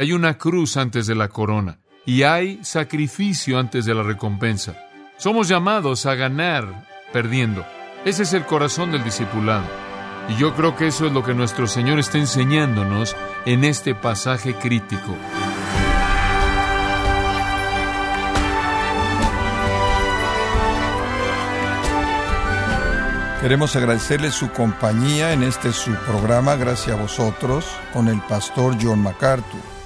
Hay una cruz antes de la corona y hay sacrificio antes de la recompensa. Somos llamados a ganar perdiendo. Ese es el corazón del discipulado. Y yo creo que eso es lo que nuestro Señor está enseñándonos en este pasaje crítico. Queremos agradecerle su compañía en este su programa, gracias a vosotros, con el pastor John MacArthur.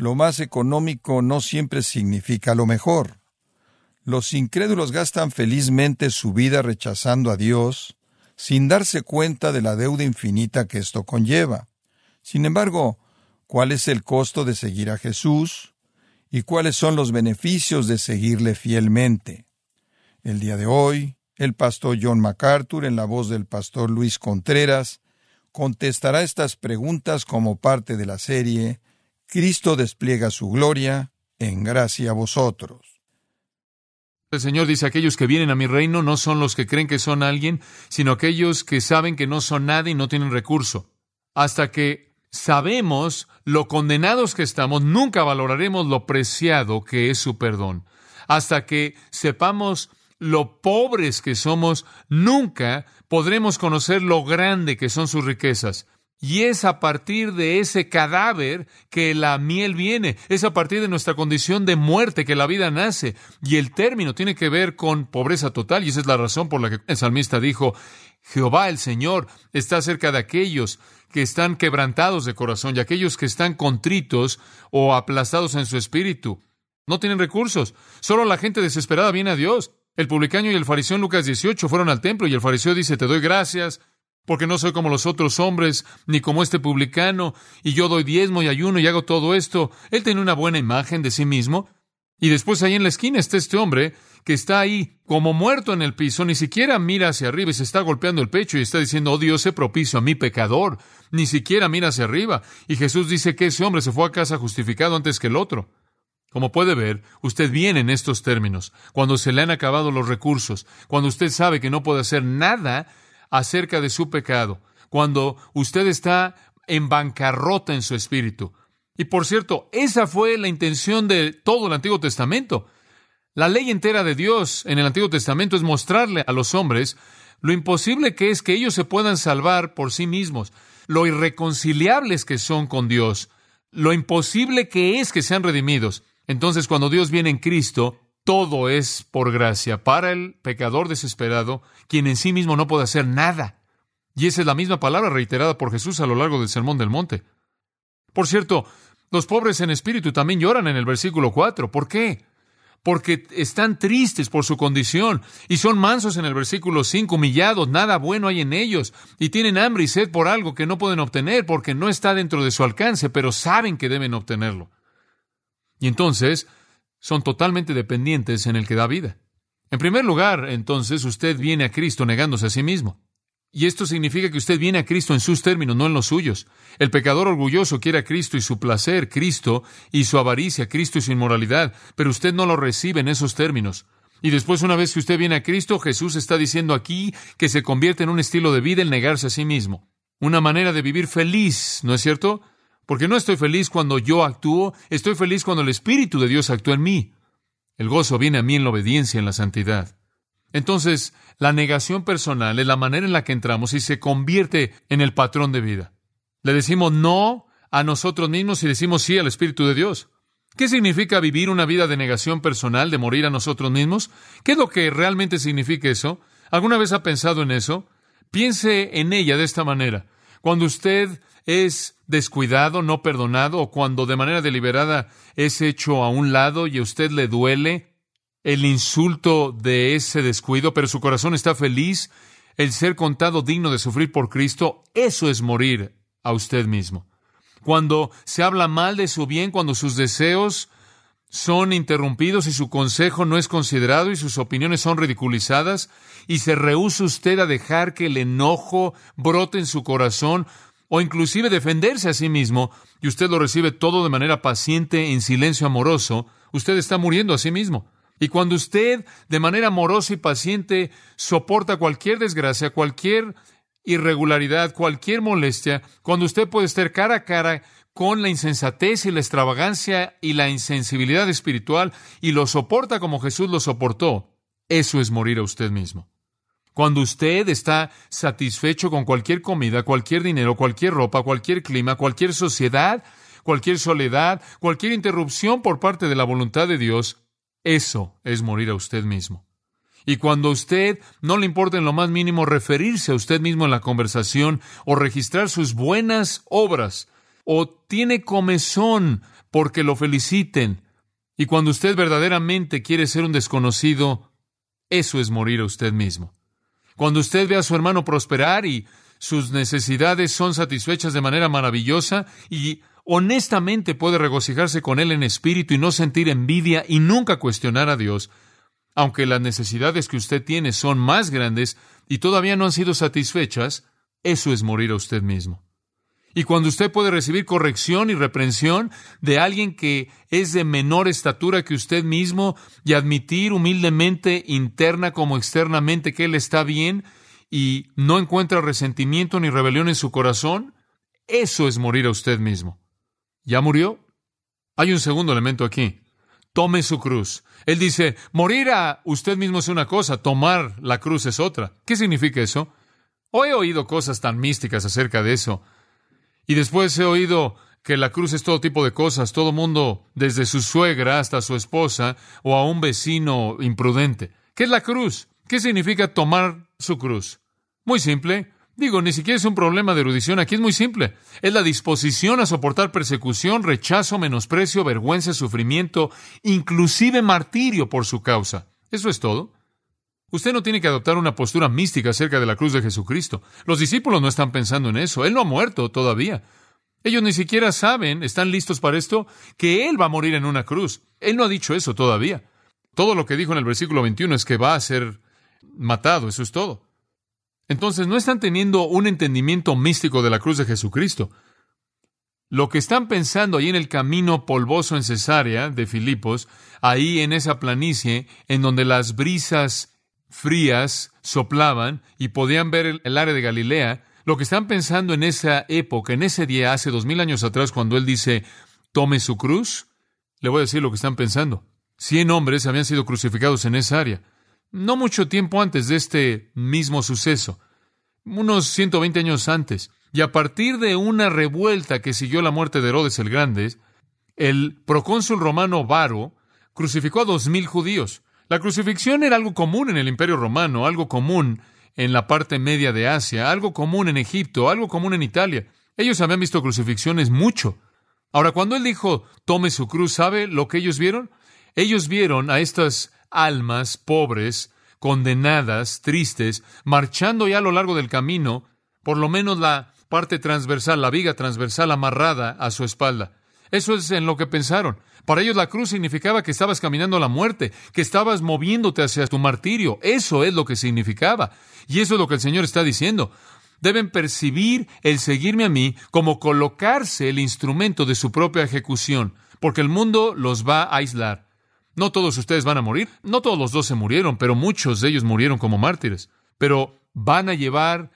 Lo más económico no siempre significa lo mejor. Los incrédulos gastan felizmente su vida rechazando a Dios, sin darse cuenta de la deuda infinita que esto conlleva. Sin embargo, ¿cuál es el costo de seguir a Jesús? ¿Y cuáles son los beneficios de seguirle fielmente? El día de hoy, el pastor John MacArthur, en la voz del pastor Luis Contreras, contestará estas preguntas como parte de la serie Cristo despliega su gloria en gracia a vosotros. El Señor dice, aquellos que vienen a mi reino no son los que creen que son alguien, sino aquellos que saben que no son nada y no tienen recurso. Hasta que sabemos lo condenados que estamos, nunca valoraremos lo preciado que es su perdón. Hasta que sepamos lo pobres que somos, nunca podremos conocer lo grande que son sus riquezas. Y es a partir de ese cadáver que la miel viene, es a partir de nuestra condición de muerte que la vida nace. Y el término tiene que ver con pobreza total, y esa es la razón por la que el salmista dijo, Jehová el Señor está cerca de aquellos que están quebrantados de corazón y aquellos que están contritos o aplastados en su espíritu. No tienen recursos. Solo la gente desesperada viene a Dios. El publicano y el fariseo en Lucas 18 fueron al templo y el fariseo dice, te doy gracias porque no soy como los otros hombres, ni como este publicano, y yo doy diezmo y ayuno y hago todo esto. Él tiene una buena imagen de sí mismo. Y después ahí en la esquina está este hombre que está ahí como muerto en el piso, ni siquiera mira hacia arriba y se está golpeando el pecho y está diciendo, oh Dios, sé propicio a mi pecador. Ni siquiera mira hacia arriba. Y Jesús dice que ese hombre se fue a casa justificado antes que el otro. Como puede ver, usted viene en estos términos, cuando se le han acabado los recursos, cuando usted sabe que no puede hacer nada acerca de su pecado, cuando usted está en bancarrota en su espíritu. Y por cierto, esa fue la intención de todo el Antiguo Testamento. La ley entera de Dios en el Antiguo Testamento es mostrarle a los hombres lo imposible que es que ellos se puedan salvar por sí mismos, lo irreconciliables que son con Dios, lo imposible que es que sean redimidos. Entonces, cuando Dios viene en Cristo, todo es por gracia para el pecador desesperado, quien en sí mismo no puede hacer nada. Y esa es la misma palabra reiterada por Jesús a lo largo del Sermón del Monte. Por cierto, los pobres en espíritu también lloran en el versículo 4. ¿Por qué? Porque están tristes por su condición y son mansos en el versículo 5, humillados, nada bueno hay en ellos y tienen hambre y sed por algo que no pueden obtener porque no está dentro de su alcance, pero saben que deben obtenerlo. Y entonces son totalmente dependientes en el que da vida. En primer lugar, entonces, usted viene a Cristo negándose a sí mismo. Y esto significa que usted viene a Cristo en sus términos, no en los suyos. El pecador orgulloso quiere a Cristo y su placer, Cristo y su avaricia, Cristo y su inmoralidad, pero usted no lo recibe en esos términos. Y después, una vez que usted viene a Cristo, Jesús está diciendo aquí que se convierte en un estilo de vida el negarse a sí mismo. Una manera de vivir feliz, ¿no es cierto? Porque no estoy feliz cuando yo actúo, estoy feliz cuando el Espíritu de Dios actúa en mí. El gozo viene a mí en la obediencia, en la santidad. Entonces, la negación personal es la manera en la que entramos y se convierte en el patrón de vida. Le decimos no a nosotros mismos y decimos sí al Espíritu de Dios. ¿Qué significa vivir una vida de negación personal, de morir a nosotros mismos? ¿Qué es lo que realmente significa eso? ¿Alguna vez ha pensado en eso? Piense en ella de esta manera. Cuando usted es descuidado, no perdonado, o cuando de manera deliberada es hecho a un lado y a usted le duele el insulto de ese descuido, pero su corazón está feliz, el ser contado digno de sufrir por Cristo, eso es morir a usted mismo. Cuando se habla mal de su bien, cuando sus deseos son interrumpidos y su consejo no es considerado y sus opiniones son ridiculizadas, y se rehúsa usted a dejar que el enojo brote en su corazón, o inclusive defenderse a sí mismo, y usted lo recibe todo de manera paciente, en silencio amoroso, usted está muriendo a sí mismo. Y cuando usted, de manera amorosa y paciente, soporta cualquier desgracia, cualquier irregularidad, cualquier molestia, cuando usted puede estar cara a cara con la insensatez y la extravagancia y la insensibilidad espiritual y lo soporta como Jesús lo soportó, eso es morir a usted mismo. Cuando usted está satisfecho con cualquier comida, cualquier dinero, cualquier ropa, cualquier clima, cualquier sociedad, cualquier soledad, cualquier interrupción por parte de la voluntad de Dios, eso es morir a usted mismo. Y cuando a usted no le importa en lo más mínimo referirse a usted mismo en la conversación o registrar sus buenas obras, o tiene comezón porque lo feliciten, y cuando usted verdaderamente quiere ser un desconocido, eso es morir a usted mismo. Cuando usted ve a su hermano prosperar y sus necesidades son satisfechas de manera maravillosa y honestamente puede regocijarse con él en espíritu y no sentir envidia y nunca cuestionar a Dios, aunque las necesidades que usted tiene son más grandes y todavía no han sido satisfechas, eso es morir a usted mismo. Y cuando usted puede recibir corrección y reprensión de alguien que es de menor estatura que usted mismo y admitir humildemente, interna como externamente, que él está bien y no encuentra resentimiento ni rebelión en su corazón, eso es morir a usted mismo. ¿Ya murió? Hay un segundo elemento aquí. Tome su cruz. Él dice, morir a usted mismo es una cosa, tomar la cruz es otra. ¿Qué significa eso? Hoy he oído cosas tan místicas acerca de eso. Y después he oído que la cruz es todo tipo de cosas, todo mundo, desde su suegra hasta su esposa o a un vecino imprudente. ¿Qué es la cruz? ¿Qué significa tomar su cruz? Muy simple. Digo, ni siquiera es un problema de erudición, aquí es muy simple. Es la disposición a soportar persecución, rechazo, menosprecio, vergüenza, sufrimiento, inclusive martirio por su causa. Eso es todo. Usted no tiene que adoptar una postura mística acerca de la cruz de Jesucristo. Los discípulos no están pensando en eso. Él no ha muerto todavía. Ellos ni siquiera saben, están listos para esto, que Él va a morir en una cruz. Él no ha dicho eso todavía. Todo lo que dijo en el versículo 21 es que va a ser matado, eso es todo. Entonces no están teniendo un entendimiento místico de la cruz de Jesucristo. Lo que están pensando ahí en el camino polvoso en Cesarea de Filipos, ahí en esa planicie, en donde las brisas frías soplaban y podían ver el, área de Galilea, lo que están pensando en esa época, en ese día, hace dos mil años atrás, cuando él dice, tome su cruz, le voy a decir lo que están pensando. Cien hombres habían sido crucificados en esa área. No mucho tiempo antes de este mismo suceso, unos 120 años antes, y a partir de una revuelta que siguió la muerte de Herodes el Grande, el procónsul romano Varo crucificó a dos mil judíos. La crucifixión era algo común en el Imperio Romano, algo común en la parte media de Asia, algo común en Egipto, algo común en Italia. Ellos habían visto crucifixiones mucho. Ahora, cuando él dijo, tome su cruz, ¿sabe lo que ellos vieron? Ellos vieron a estas almas pobres, condenadas, tristes, marchando ya a lo largo del camino, por lo menos la parte transversal, la viga transversal amarrada a su espalda. Eso es en lo que pensaron. Para ellos la cruz significaba que estabas caminando a la muerte, que estabas moviéndote hacia tu martirio. Eso es lo que significaba. Y eso es lo que el Señor está diciendo. Deben percibir el seguirme a mí como colocarse el instrumento de su propia ejecución, porque el mundo los va a aislar. No todos ustedes van a morir, no todos los dos se murieron, pero muchos de ellos murieron como mártires. Pero van a llevar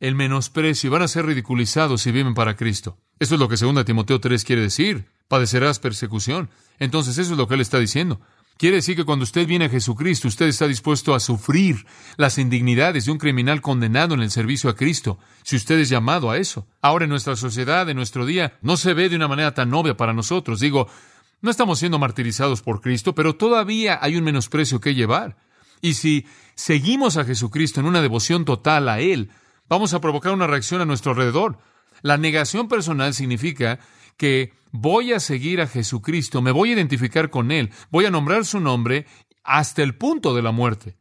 el menosprecio y van a ser ridiculizados si viven para Cristo. Eso es lo que 2 Timoteo 3 quiere decir. Padecerás persecución. Entonces eso es lo que él está diciendo. Quiere decir que cuando usted viene a Jesucristo, usted está dispuesto a sufrir las indignidades de un criminal condenado en el servicio a Cristo, si usted es llamado a eso. Ahora en nuestra sociedad, en nuestro día, no se ve de una manera tan obvia para nosotros. Digo, no estamos siendo martirizados por Cristo, pero todavía hay un menosprecio que llevar. Y si seguimos a Jesucristo en una devoción total a Él, vamos a provocar una reacción a nuestro alrededor. La negación personal significa que voy a seguir a Jesucristo, me voy a identificar con Él, voy a nombrar su nombre hasta el punto de la muerte.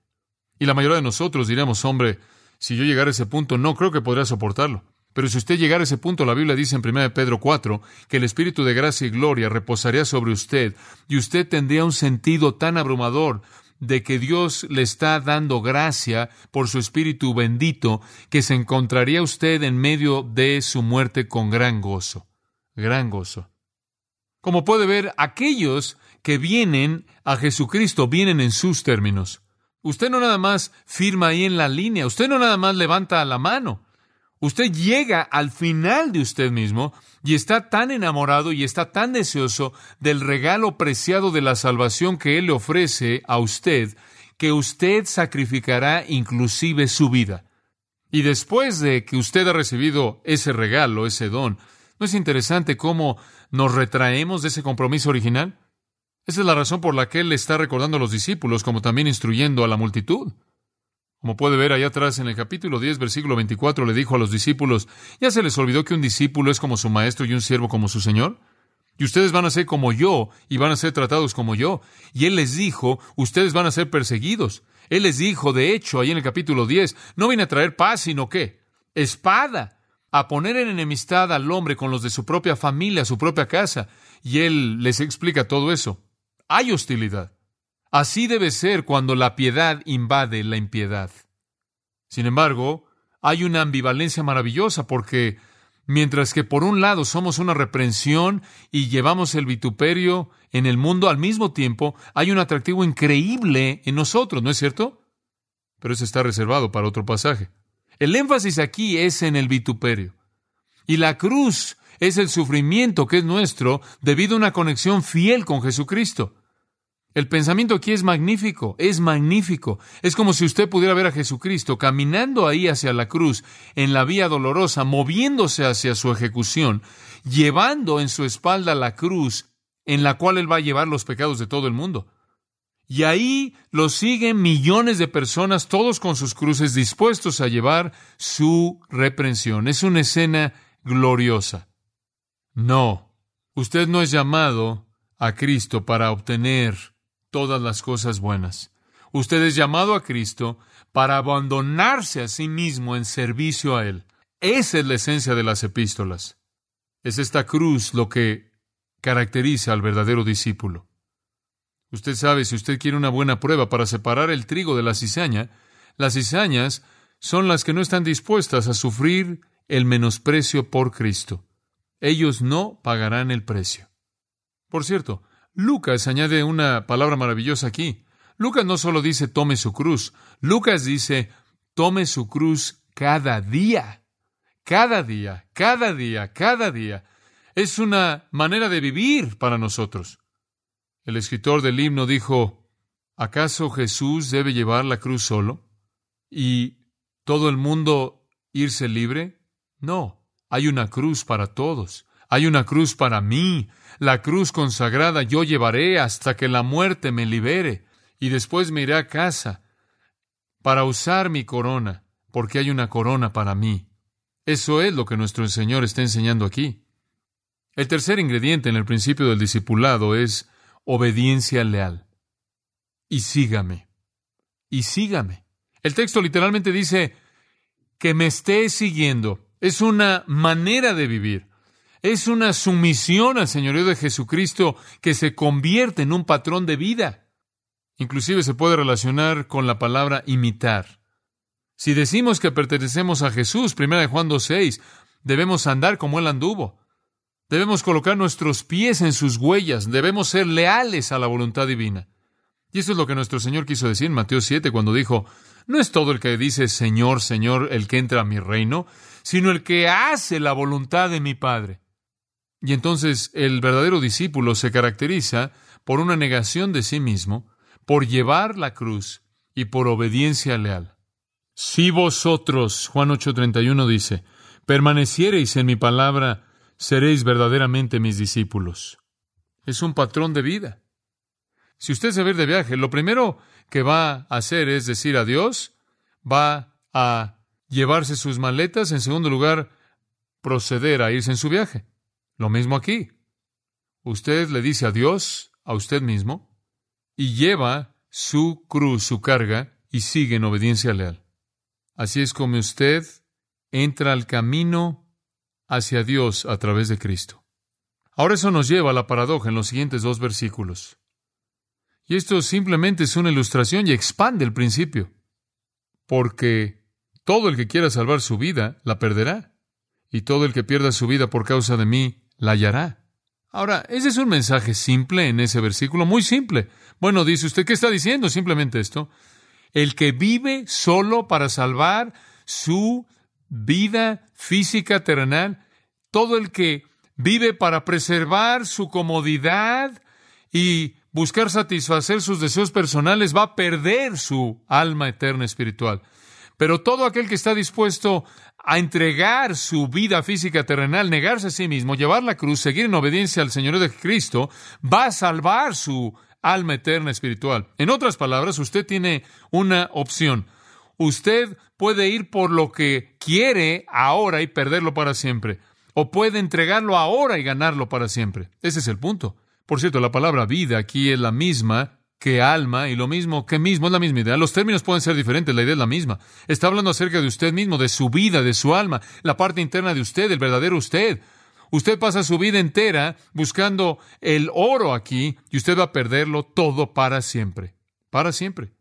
Y la mayoría de nosotros diremos, hombre, si yo llegara a ese punto, no creo que podría soportarlo. Pero si usted llegara a ese punto, la Biblia dice en 1 Pedro 4 que el Espíritu de gracia y gloria reposaría sobre usted y usted tendría un sentido tan abrumador de que Dios le está dando gracia por su Espíritu bendito, que se encontraría usted en medio de su muerte con gran gozo, gran gozo. Como puede ver, aquellos que vienen a Jesucristo vienen en sus términos. Usted no nada más firma ahí en la línea, usted no nada más levanta la mano. Usted llega al final de usted mismo y está tan enamorado y está tan deseoso del regalo preciado de la salvación que Él le ofrece a usted, que usted sacrificará inclusive su vida. Y después de que usted ha recibido ese regalo, ese don, ¿no es interesante cómo nos retraemos de ese compromiso original? Esa es la razón por la que Él le está recordando a los discípulos, como también instruyendo a la multitud. Como puede ver allá atrás en el capítulo 10, versículo 24, le dijo a los discípulos, ¿ya se les olvidó que un discípulo es como su maestro y un siervo como su señor? Y ustedes van a ser como yo y van a ser tratados como yo. Y él les dijo, ustedes van a ser perseguidos. Él les dijo, de hecho, ahí en el capítulo 10, no viene a traer paz, sino qué? Espada. A poner en enemistad al hombre con los de su propia familia, su propia casa. Y él les explica todo eso. Hay hostilidad. Así debe ser cuando la piedad invade la impiedad. Sin embargo, hay una ambivalencia maravillosa porque mientras que por un lado somos una reprensión y llevamos el vituperio en el mundo, al mismo tiempo hay un atractivo increíble en nosotros, ¿no es cierto? Pero eso está reservado para otro pasaje. El énfasis aquí es en el vituperio. Y la cruz es el sufrimiento que es nuestro debido a una conexión fiel con Jesucristo. El pensamiento aquí es magnífico, es magnífico. Es como si usted pudiera ver a Jesucristo caminando ahí hacia la cruz, en la vía dolorosa, moviéndose hacia su ejecución, llevando en su espalda la cruz en la cual Él va a llevar los pecados de todo el mundo. Y ahí lo siguen millones de personas, todos con sus cruces dispuestos a llevar su reprensión. Es una escena gloriosa. No, usted no es llamado a Cristo para obtener todas las cosas buenas. Usted es llamado a Cristo para abandonarse a sí mismo en servicio a Él. Esa es la esencia de las epístolas. Es esta cruz lo que caracteriza al verdadero discípulo. Usted sabe, si usted quiere una buena prueba para separar el trigo de la cizaña, las cizañas son las que no están dispuestas a sufrir el menosprecio por Cristo. Ellos no pagarán el precio. Por cierto, Lucas añade una palabra maravillosa aquí. Lucas no solo dice tome su cruz, Lucas dice tome su cruz cada día. Cada día, cada día, cada día. Es una manera de vivir para nosotros. El escritor del himno dijo, ¿acaso Jesús debe llevar la cruz solo? ¿Y todo el mundo irse libre? No, hay una cruz para todos. Hay una cruz para mí. La cruz consagrada yo llevaré hasta que la muerte me libere, y después me iré a casa para usar mi corona, porque hay una corona para mí. Eso es lo que nuestro Señor está enseñando aquí. El tercer ingrediente en el principio del discipulado es obediencia leal. Y sígame. Y sígame. El texto literalmente dice que me esté siguiendo. Es una manera de vivir. Es una sumisión al señorío de Jesucristo que se convierte en un patrón de vida. Inclusive se puede relacionar con la palabra imitar. Si decimos que pertenecemos a Jesús, 1 Juan 2.6, debemos andar como Él anduvo. Debemos colocar nuestros pies en sus huellas, debemos ser leales a la voluntad divina. Y eso es lo que nuestro Señor quiso decir en Mateo 7 cuando dijo, no es todo el que dice Señor, Señor el que entra a mi reino, sino el que hace la voluntad de mi Padre. Y entonces el verdadero discípulo se caracteriza por una negación de sí mismo, por llevar la cruz y por obediencia leal. Si vosotros, Juan 8:31 dice, permaneciereis en mi palabra, seréis verdaderamente mis discípulos. Es un patrón de vida. Si usted se ve de viaje, lo primero que va a hacer es decir adiós, va a llevarse sus maletas, en segundo lugar, proceder a irse en su viaje. Lo mismo aquí. Usted le dice adiós a usted mismo y lleva su cruz, su carga, y sigue en obediencia leal. Así es como usted entra al camino hacia Dios a través de Cristo. Ahora eso nos lleva a la paradoja en los siguientes dos versículos. Y esto simplemente es una ilustración y expande el principio. Porque todo el que quiera salvar su vida, la perderá. Y todo el que pierda su vida por causa de mí, la hallará. Ahora, ese es un mensaje simple en ese versículo, muy simple. Bueno, dice usted, ¿qué está diciendo? Simplemente esto. El que vive solo para salvar su vida física terrenal, todo el que vive para preservar su comodidad y buscar satisfacer sus deseos personales va a perder su alma eterna espiritual. Pero todo aquel que está dispuesto a entregar su vida física terrenal, negarse a sí mismo, llevar la cruz, seguir en obediencia al Señor de Cristo, va a salvar su alma eterna espiritual. En otras palabras, usted tiene una opción. Usted puede ir por lo que quiere ahora y perderlo para siempre. O puede entregarlo ahora y ganarlo para siempre. Ese es el punto. Por cierto, la palabra vida aquí es la misma que alma y lo mismo que mismo es la misma idea. Los términos pueden ser diferentes, la idea es la misma. Está hablando acerca de usted mismo, de su vida, de su alma, la parte interna de usted, el verdadero usted. Usted pasa su vida entera buscando el oro aquí y usted va a perderlo todo para siempre. Para siempre.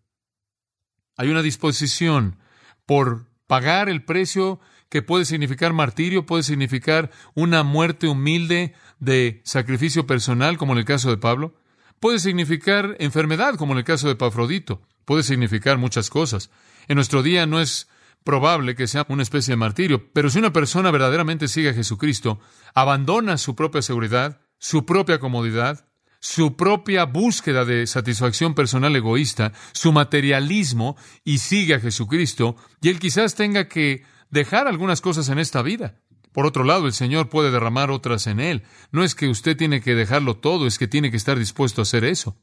Hay una disposición por pagar el precio que puede significar martirio, puede significar una muerte humilde de sacrificio personal, como en el caso de Pablo. Puede significar enfermedad, como en el caso de Pafrodito. Puede significar muchas cosas. En nuestro día no es probable que sea una especie de martirio, pero si una persona verdaderamente sigue a Jesucristo, abandona su propia seguridad, su propia comodidad, su propia búsqueda de satisfacción personal egoísta, su materialismo y sigue a Jesucristo, y él quizás tenga que dejar algunas cosas en esta vida. Por otro lado, el Señor puede derramar otras en Él. No es que usted tiene que dejarlo todo, es que tiene que estar dispuesto a hacer eso.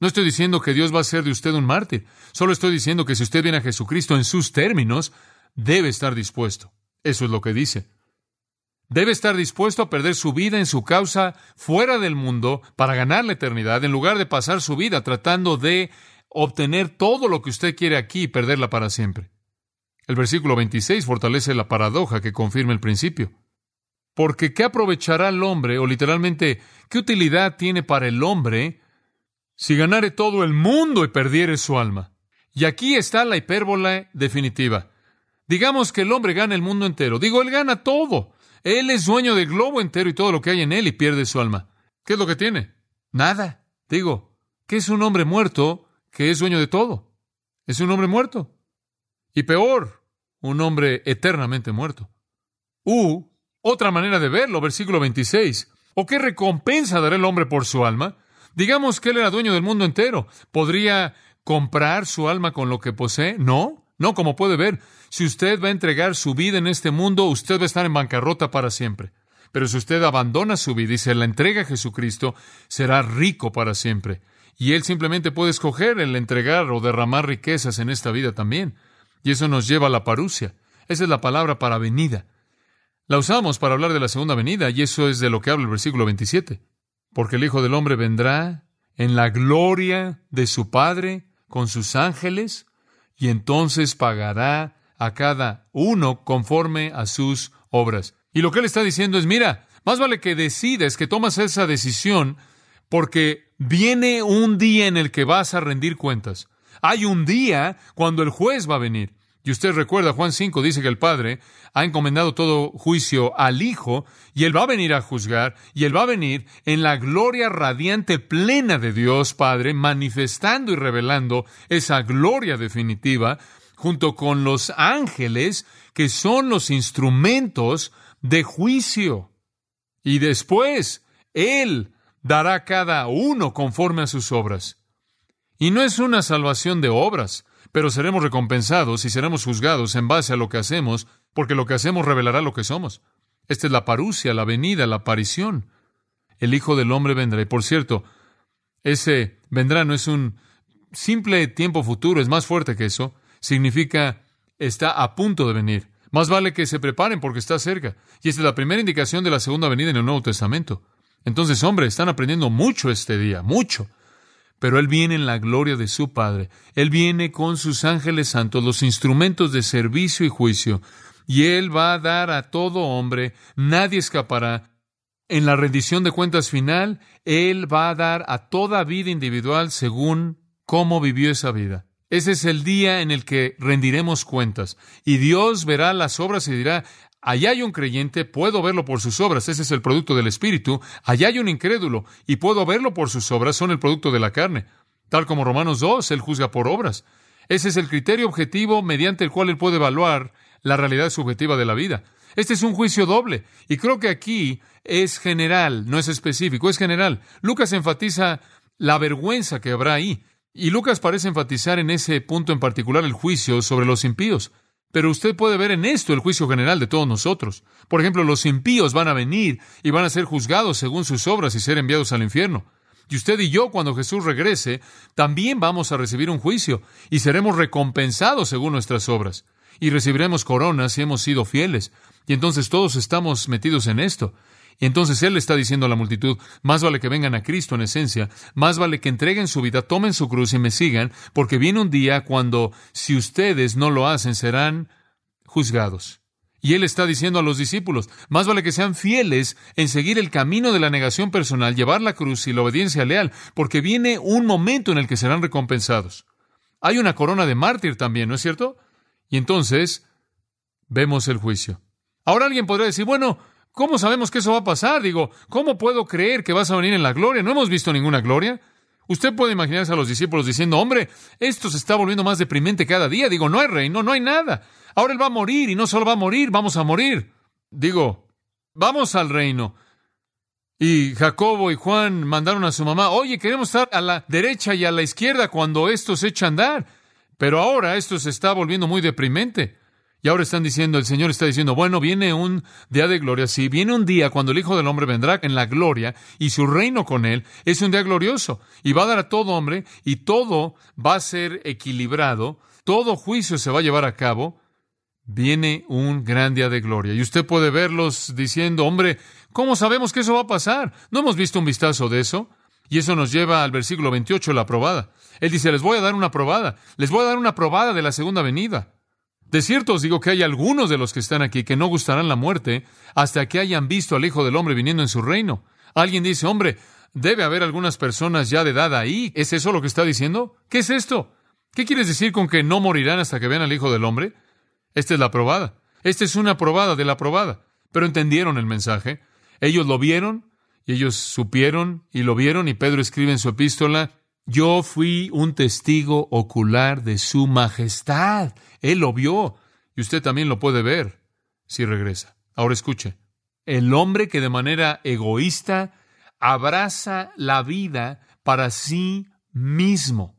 No estoy diciendo que Dios va a hacer de usted un mártir. Solo estoy diciendo que si usted viene a Jesucristo en sus términos, debe estar dispuesto. Eso es lo que dice. Debe estar dispuesto a perder su vida en su causa fuera del mundo para ganar la eternidad, en lugar de pasar su vida tratando de obtener todo lo que usted quiere aquí y perderla para siempre. El versículo 26 fortalece la paradoja que confirma el principio. Porque ¿qué aprovechará el hombre, o literalmente, qué utilidad tiene para el hombre si ganare todo el mundo y perdiere su alma? Y aquí está la hipérbola definitiva. Digamos que el hombre gana el mundo entero. Digo, él gana todo. Él es dueño del globo entero y todo lo que hay en él y pierde su alma. ¿Qué es lo que tiene? Nada. Digo, ¿qué es un hombre muerto que es dueño de todo? Es un hombre muerto. Y peor, un hombre eternamente muerto. U, otra manera de verlo, versículo 26. ¿O qué recompensa dará el hombre por su alma? Digamos que él era dueño del mundo entero. ¿Podría comprar su alma con lo que posee? No, no, como puede ver, si usted va a entregar su vida en este mundo, usted va a estar en bancarrota para siempre. Pero si usted abandona su vida y se la entrega a Jesucristo, será rico para siempre. Y Él simplemente puede escoger el entregar o derramar riquezas en esta vida también. Y eso nos lleva a la parucia. Esa es la palabra para venida. La usamos para hablar de la segunda venida, y eso es de lo que habla el versículo 27. Porque el Hijo del Hombre vendrá en la gloria de su Padre con sus ángeles, y entonces pagará a cada uno conforme a sus obras. Y lo que él está diciendo es, mira, más vale que decides, que tomas esa decisión, porque viene un día en el que vas a rendir cuentas. Hay un día cuando el juez va a venir. Y usted recuerda, Juan 5 dice que el Padre ha encomendado todo juicio al Hijo, y Él va a venir a juzgar, y Él va a venir en la gloria radiante plena de Dios Padre, manifestando y revelando esa gloria definitiva, junto con los ángeles, que son los instrumentos de juicio. Y después, Él dará a cada uno conforme a sus obras. Y no es una salvación de obras, pero seremos recompensados y seremos juzgados en base a lo que hacemos, porque lo que hacemos revelará lo que somos. Esta es la parucia, la venida, la aparición. El Hijo del Hombre vendrá. Y por cierto, ese vendrá no es un simple tiempo futuro, es más fuerte que eso. Significa está a punto de venir. Más vale que se preparen porque está cerca. Y esta es la primera indicación de la segunda venida en el Nuevo Testamento. Entonces, hombre, están aprendiendo mucho este día, mucho pero Él viene en la gloria de su Padre. Él viene con sus ángeles santos, los instrumentos de servicio y juicio, y Él va a dar a todo hombre, nadie escapará. En la rendición de cuentas final, Él va a dar a toda vida individual según cómo vivió esa vida. Ese es el día en el que rendiremos cuentas, y Dios verá las obras y dirá, Allá hay un creyente, puedo verlo por sus obras, ese es el producto del Espíritu. Allá hay un incrédulo, y puedo verlo por sus obras, son el producto de la carne. Tal como Romanos 2, él juzga por obras. Ese es el criterio objetivo mediante el cual él puede evaluar la realidad subjetiva de la vida. Este es un juicio doble, y creo que aquí es general, no es específico, es general. Lucas enfatiza la vergüenza que habrá ahí, y Lucas parece enfatizar en ese punto en particular el juicio sobre los impíos. Pero usted puede ver en esto el juicio general de todos nosotros. Por ejemplo, los impíos van a venir y van a ser juzgados según sus obras y ser enviados al infierno. Y usted y yo, cuando Jesús regrese, también vamos a recibir un juicio y seremos recompensados según nuestras obras. Y recibiremos coronas si hemos sido fieles. Y entonces todos estamos metidos en esto. Y entonces Él le está diciendo a la multitud, más vale que vengan a Cristo en esencia, más vale que entreguen su vida, tomen su cruz y me sigan, porque viene un día cuando, si ustedes no lo hacen, serán juzgados. Y Él está diciendo a los discípulos, más vale que sean fieles en seguir el camino de la negación personal, llevar la cruz y la obediencia leal, porque viene un momento en el que serán recompensados. Hay una corona de mártir también, ¿no es cierto? Y entonces vemos el juicio. Ahora alguien podría decir, bueno, ¿cómo sabemos que eso va a pasar? Digo, ¿cómo puedo creer que vas a venir en la gloria? No hemos visto ninguna gloria. Usted puede imaginarse a los discípulos diciendo, hombre, esto se está volviendo más deprimente cada día. Digo, no hay reino, no hay nada. Ahora Él va a morir y no solo va a morir, vamos a morir. Digo, vamos al reino. Y Jacobo y Juan mandaron a su mamá, oye, queremos estar a la derecha y a la izquierda cuando esto se echa a andar. Pero ahora esto se está volviendo muy deprimente. Y ahora están diciendo, el Señor está diciendo, bueno, viene un día de gloria, sí, viene un día cuando el Hijo del Hombre vendrá en la gloria y su reino con él es un día glorioso y va a dar a todo hombre y todo va a ser equilibrado, todo juicio se va a llevar a cabo viene un gran día de gloria. Y usted puede verlos diciendo, hombre, ¿cómo sabemos que eso va a pasar? ¿No hemos visto un vistazo de eso? Y eso nos lleva al versículo 28, la probada. Él dice, les voy a dar una probada, les voy a dar una probada de la segunda venida. De cierto os digo que hay algunos de los que están aquí que no gustarán la muerte hasta que hayan visto al Hijo del Hombre viniendo en su reino. Alguien dice, hombre, debe haber algunas personas ya de edad ahí. ¿Es eso lo que está diciendo? ¿Qué es esto? ¿Qué quieres decir con que no morirán hasta que vean al Hijo del Hombre? Esta es la probada. Esta es una probada de la probada. Pero entendieron el mensaje. Ellos lo vieron y ellos supieron y lo vieron y Pedro escribe en su epístola, yo fui un testigo ocular de su majestad. Él lo vio y usted también lo puede ver si regresa. Ahora escuche. El hombre que de manera egoísta abraza la vida para sí mismo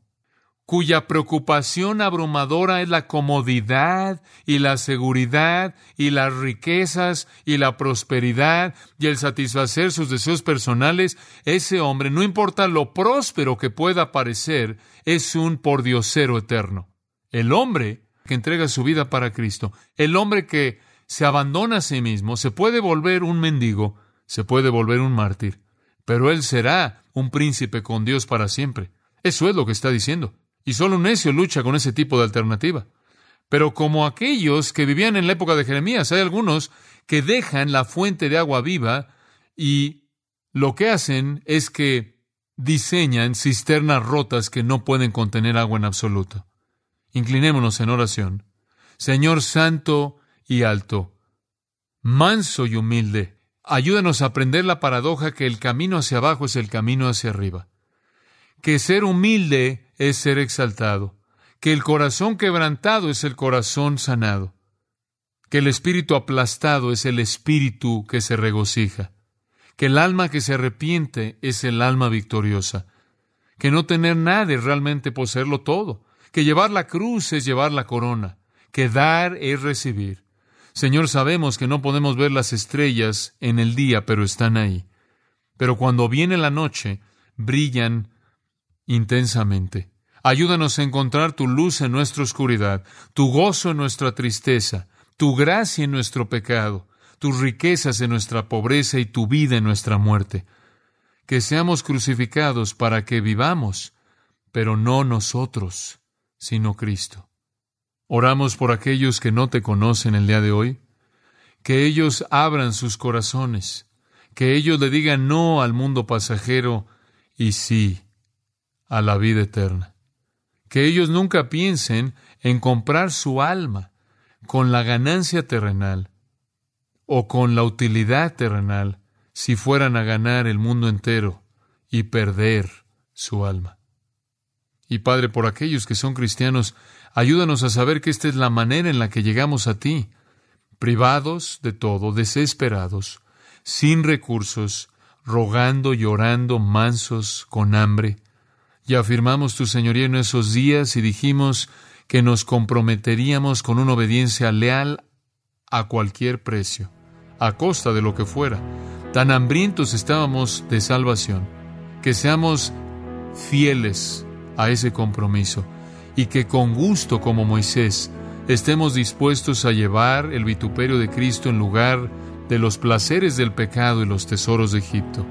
cuya preocupación abrumadora es la comodidad y la seguridad y las riquezas y la prosperidad y el satisfacer sus deseos personales, ese hombre, no importa lo próspero que pueda parecer, es un pordiosero eterno. El hombre que entrega su vida para Cristo, el hombre que se abandona a sí mismo, se puede volver un mendigo, se puede volver un mártir, pero él será un príncipe con Dios para siempre. Eso es lo que está diciendo. Y solo un necio lucha con ese tipo de alternativa. Pero como aquellos que vivían en la época de Jeremías, hay algunos que dejan la fuente de agua viva y lo que hacen es que diseñan cisternas rotas que no pueden contener agua en absoluto. Inclinémonos en oración. Señor Santo y Alto, manso y humilde, ayúdanos a aprender la paradoja que el camino hacia abajo es el camino hacia arriba. Que ser humilde es ser exaltado, que el corazón quebrantado es el corazón sanado, que el espíritu aplastado es el espíritu que se regocija, que el alma que se arrepiente es el alma victoriosa, que no tener nada es realmente poseerlo todo, que llevar la cruz es llevar la corona, que dar es recibir. Señor, sabemos que no podemos ver las estrellas en el día, pero están ahí. Pero cuando viene la noche, brillan intensamente. Ayúdanos a encontrar tu luz en nuestra oscuridad, tu gozo en nuestra tristeza, tu gracia en nuestro pecado, tus riquezas en nuestra pobreza y tu vida en nuestra muerte. Que seamos crucificados para que vivamos, pero no nosotros, sino Cristo. Oramos por aquellos que no te conocen el día de hoy, que ellos abran sus corazones, que ellos le digan no al mundo pasajero y sí a la vida eterna. Que ellos nunca piensen en comprar su alma con la ganancia terrenal o con la utilidad terrenal si fueran a ganar el mundo entero y perder su alma. Y Padre, por aquellos que son cristianos, ayúdanos a saber que esta es la manera en la que llegamos a ti, privados de todo, desesperados, sin recursos, rogando, llorando, mansos, con hambre. Y afirmamos tu señoría en esos días y dijimos que nos comprometeríamos con una obediencia leal a cualquier precio, a costa de lo que fuera. Tan hambrientos estábamos de salvación, que seamos fieles a ese compromiso y que con gusto como Moisés estemos dispuestos a llevar el vituperio de Cristo en lugar de los placeres del pecado y los tesoros de Egipto.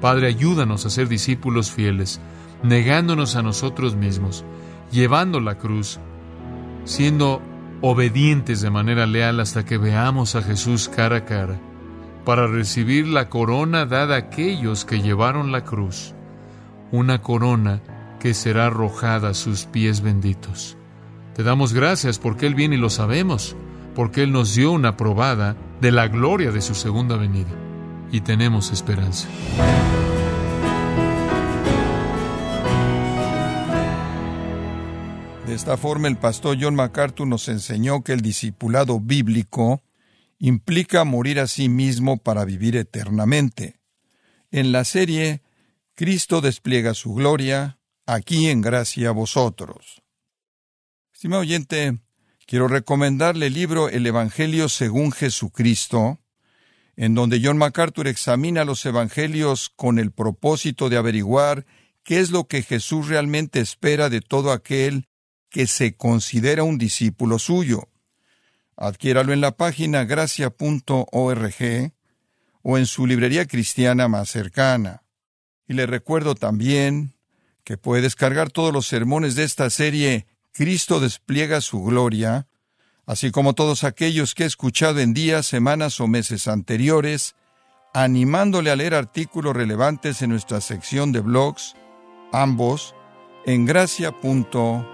Padre, ayúdanos a ser discípulos fieles, negándonos a nosotros mismos, llevando la cruz, siendo obedientes de manera leal hasta que veamos a Jesús cara a cara, para recibir la corona dada a aquellos que llevaron la cruz, una corona que será arrojada a sus pies benditos. Te damos gracias porque Él viene y lo sabemos, porque Él nos dio una probada de la gloria de su segunda venida, y tenemos esperanza. De esta forma, el pastor John MacArthur nos enseñó que el discipulado bíblico implica morir a sí mismo para vivir eternamente. En la serie, Cristo despliega su gloria, aquí en gracia a vosotros. Estimado oyente, quiero recomendarle el libro El Evangelio según Jesucristo, en donde John MacArthur examina los evangelios con el propósito de averiguar qué es lo que Jesús realmente espera de todo aquel que se considera un discípulo suyo. Adquiéralo en la página gracia.org o en su librería cristiana más cercana. Y le recuerdo también que puede descargar todos los sermones de esta serie Cristo despliega su gloria, así como todos aquellos que he escuchado en días, semanas o meses anteriores, animándole a leer artículos relevantes en nuestra sección de blogs, ambos en gracia.org.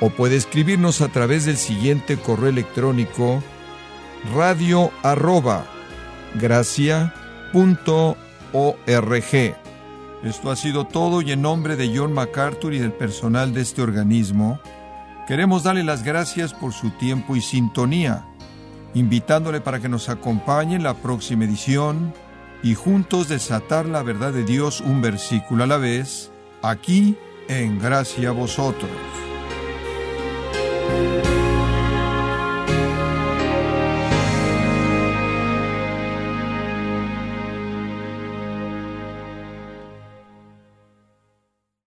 O puede escribirnos a través del siguiente correo electrónico radio arroba gracia.org. Esto ha sido todo y en nombre de John MacArthur y del personal de este organismo, queremos darle las gracias por su tiempo y sintonía, invitándole para que nos acompañe en la próxima edición y juntos desatar la verdad de Dios un versículo a la vez, aquí en Gracia a Vosotros.